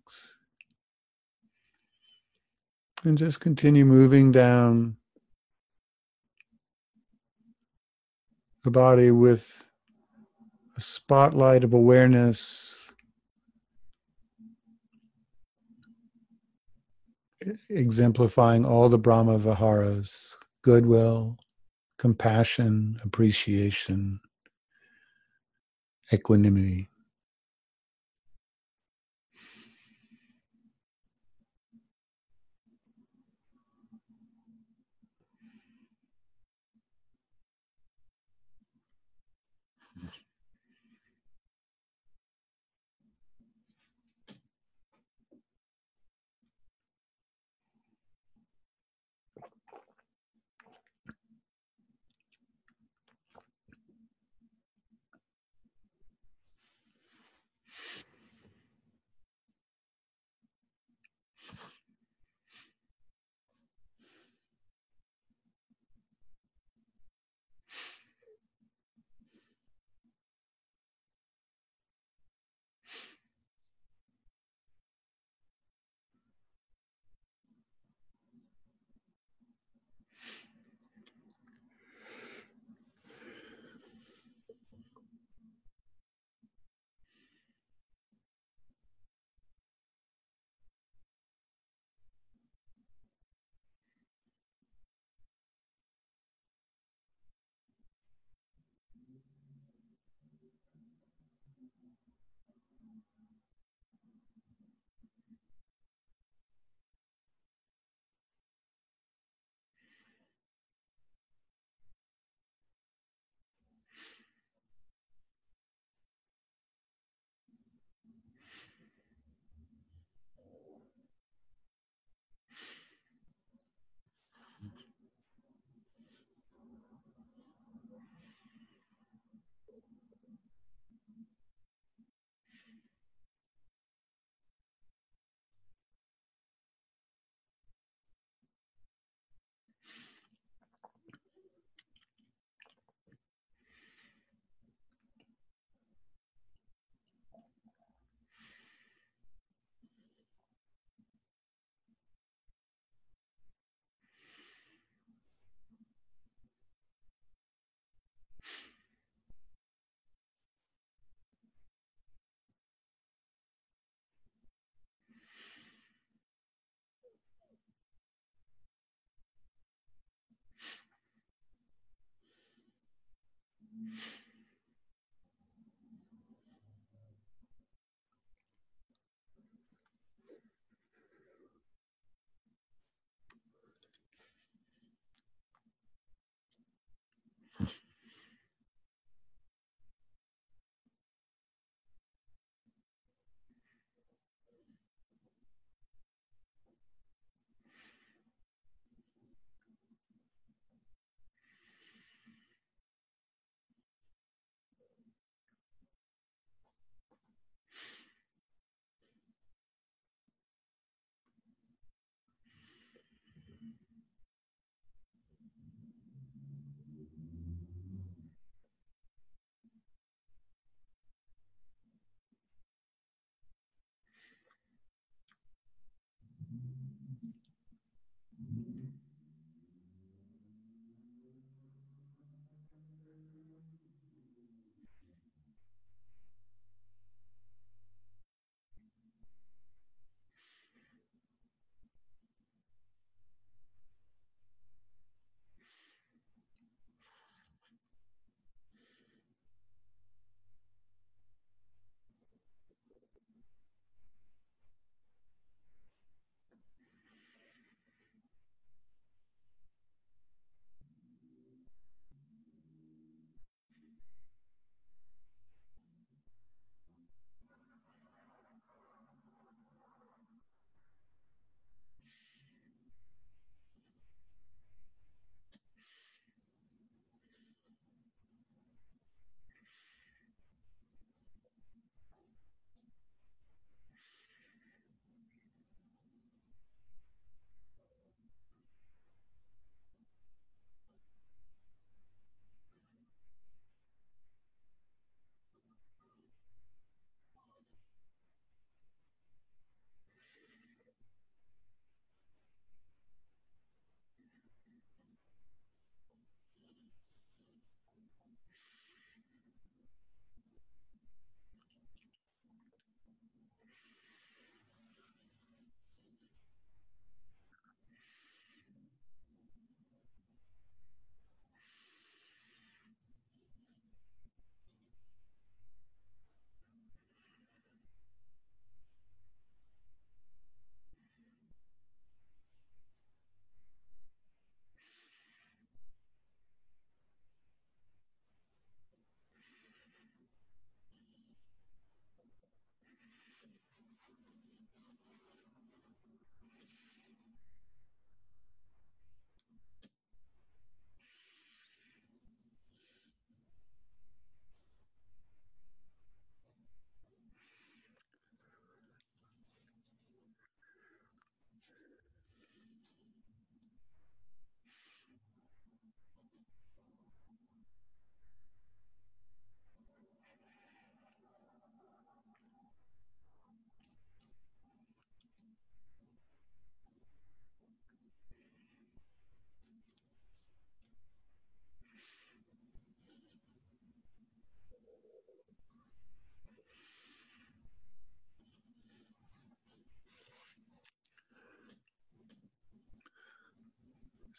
And just continue moving down the body with a spotlight of awareness exemplifying all the Brahma Viharas goodwill, compassion, appreciation, equanimity.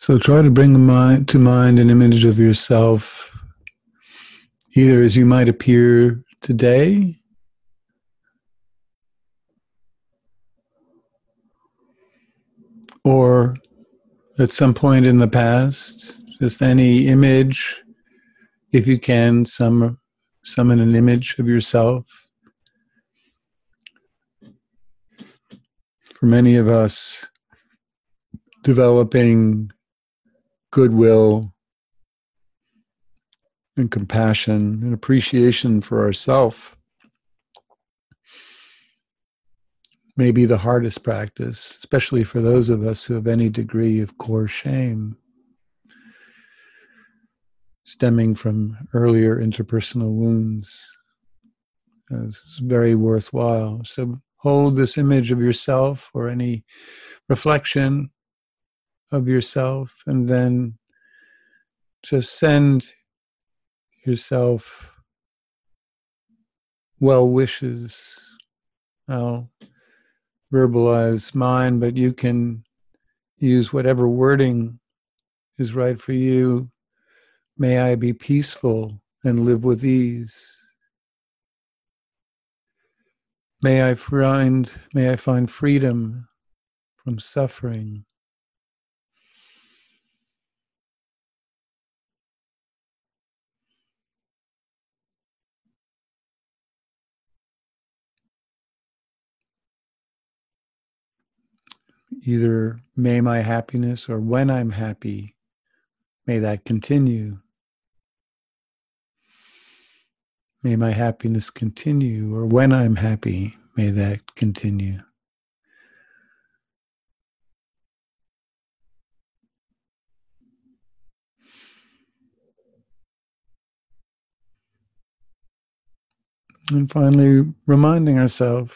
So try to bring to mind an image of yourself, either as you might appear today, or at some point in the past, just any image, if you can, some summon an image of yourself. For many of us, developing goodwill and compassion and appreciation for ourself may be the hardest practice, especially for those of us who have any degree of core shame stemming from earlier interpersonal wounds. It's very worthwhile. So hold this image of yourself or any reflection of yourself, and then just send yourself well wishes. I'll verbalize mine, but you can use whatever wording is right for you. May I be peaceful and live with ease. May I find may I find freedom from suffering. Either may my happiness or when I'm happy, may that continue. May my happiness continue, or when I'm happy, may that continue. And finally, reminding ourselves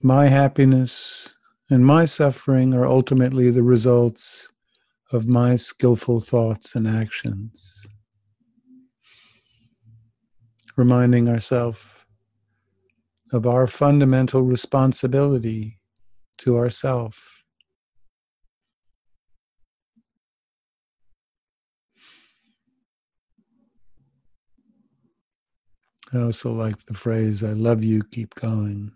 my happiness and my suffering are ultimately the results of my skillful thoughts and actions. Reminding ourselves of our fundamental responsibility to ourself. I also like the phrase, I love you, keep going.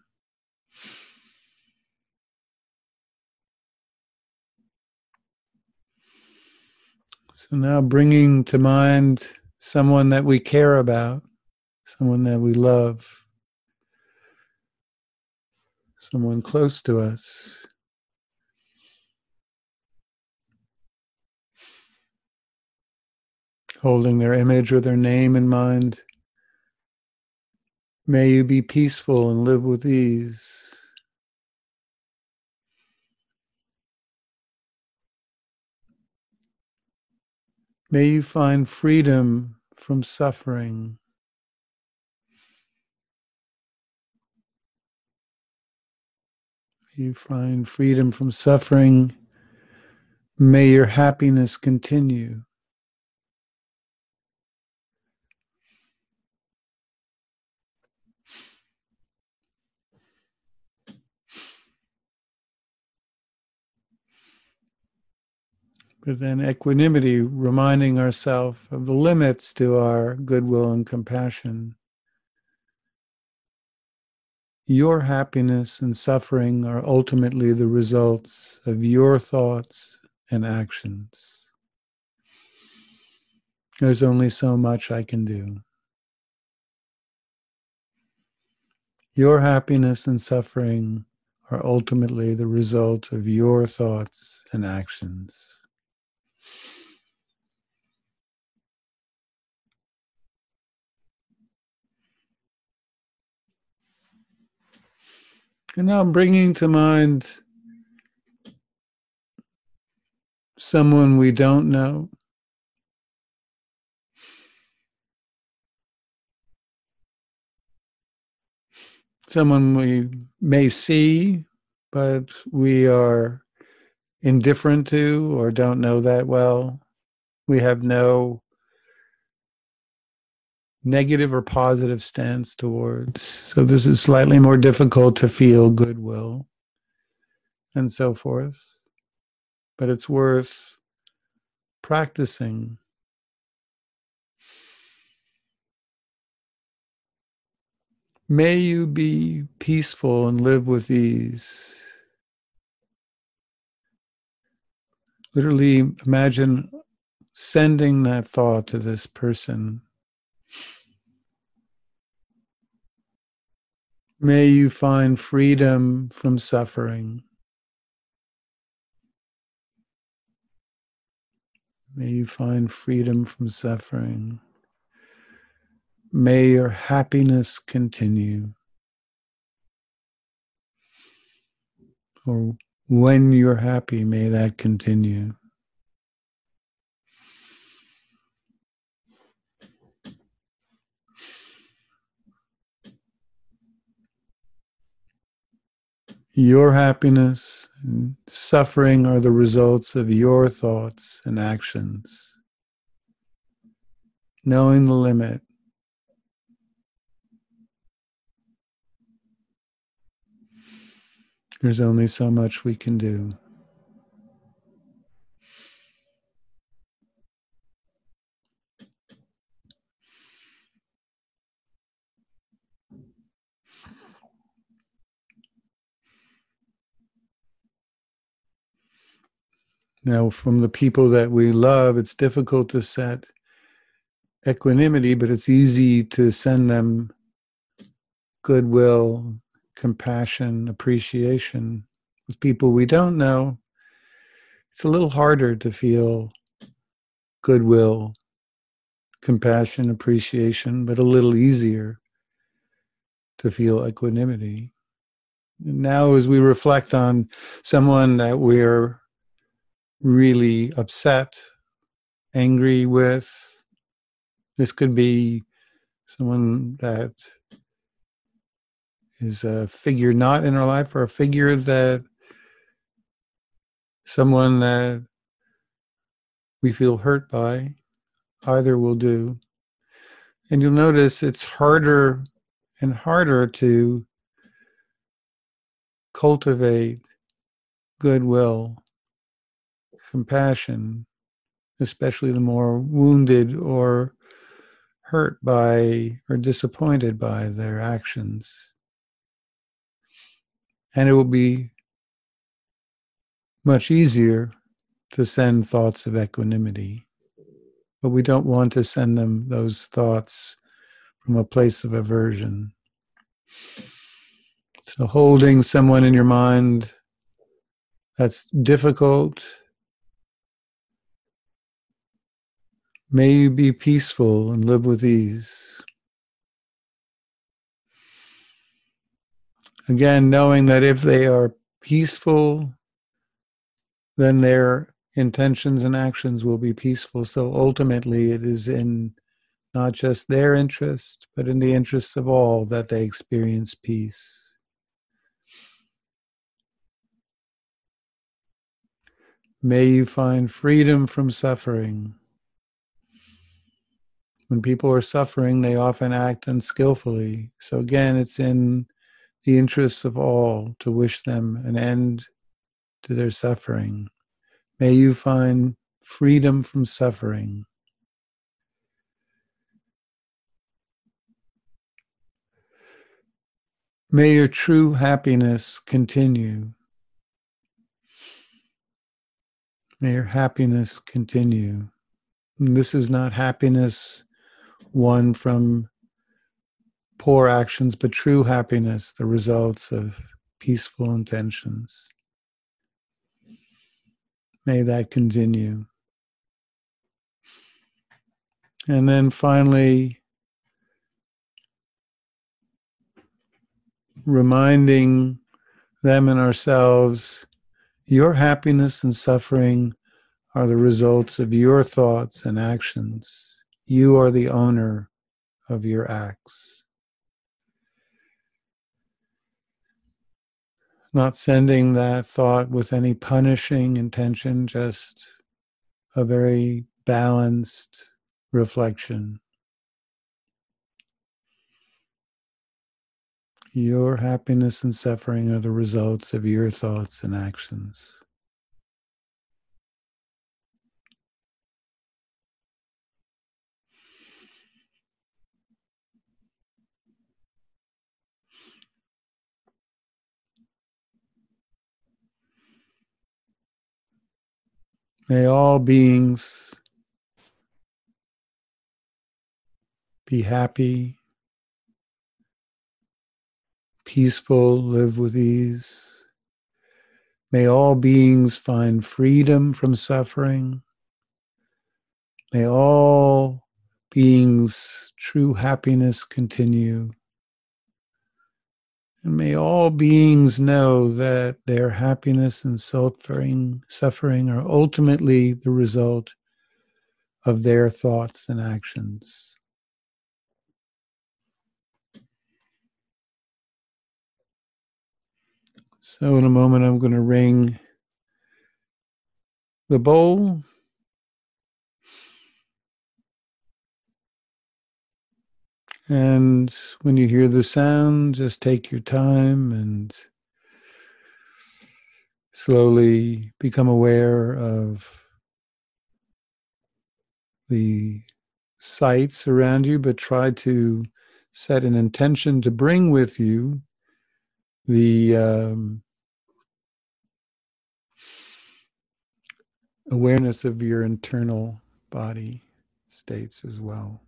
So now bringing to mind someone that we care about, someone that we love, someone close to us. Holding their image or their name in mind. May you be peaceful and live with ease. May you find freedom from suffering. May you find freedom from suffering. May your happiness continue. But then equanimity, reminding ourselves of the limits to our goodwill and compassion. Your happiness and suffering are ultimately the results of your thoughts and actions. There's only so much I can do. Your happiness and suffering are ultimately the result of your thoughts and actions. And now I'm bringing to mind someone we don't know. Someone we may see, but we are indifferent to or don't know that well. We have no negative or positive stance towards. So this is slightly more difficult to feel goodwill and so forth. but it's worth practicing. May you be peaceful and live with ease. Literally imagine sending that thought to this person. May you find freedom from suffering. May you find freedom from suffering. May your happiness continue. Or when you're happy, may that continue. Your happiness and suffering are the results of your thoughts and actions. Knowing the limit. There's only so much we can do. Now, from the people that we love, it's difficult to set equanimity, but it's easy to send them goodwill, compassion, appreciation. With people we don't know, it's a little harder to feel goodwill, compassion, appreciation, but a little easier to feel equanimity. Now, as we reflect on someone that we're really upset, angry with. This could be someone that is a figure not in our life or a figure that someone that we feel hurt by. Either will do. And you'll notice it's harder and harder to cultivate goodwill compassion, especially the more wounded or hurt by or disappointed by their actions. And it will be much easier to send thoughts of equanimity. But we don't want to send them those thoughts from a place of aversion. So, holding someone in your mind that's difficult May you be peaceful and live with ease. Again, knowing that if they are peaceful, then their intentions and actions will be peaceful. So ultimately, it is in not just their interest, but in the interests of all that they experience peace. May you find freedom from suffering. When people are suffering, they often act unskillfully. So, again, it's in the interests of all to wish them an end to their suffering. May you find freedom from suffering. May your true happiness continue. May your happiness continue. And this is not happiness one from poor actions, but true happiness, the results of peaceful intentions. May that continue. And then finally, reminding them and ourselves your happiness and suffering are the results of your thoughts and actions. You are the owner of your acts. Not sending that thought with any punishing intention, just a very balanced reflection. Your happiness and suffering are the results of your thoughts and actions. May all beings be happy, peaceful, live with ease. May all beings find freedom from suffering. May all beings' true happiness continue. And may all beings know that their happiness and suffering, suffering are ultimately the result of their thoughts and actions. So, in a moment, I'm going to ring the bowl. And when you hear the sound, just take your time and slowly become aware of the sights around you, but try to set an intention to bring with you the um, awareness of your internal body states as well.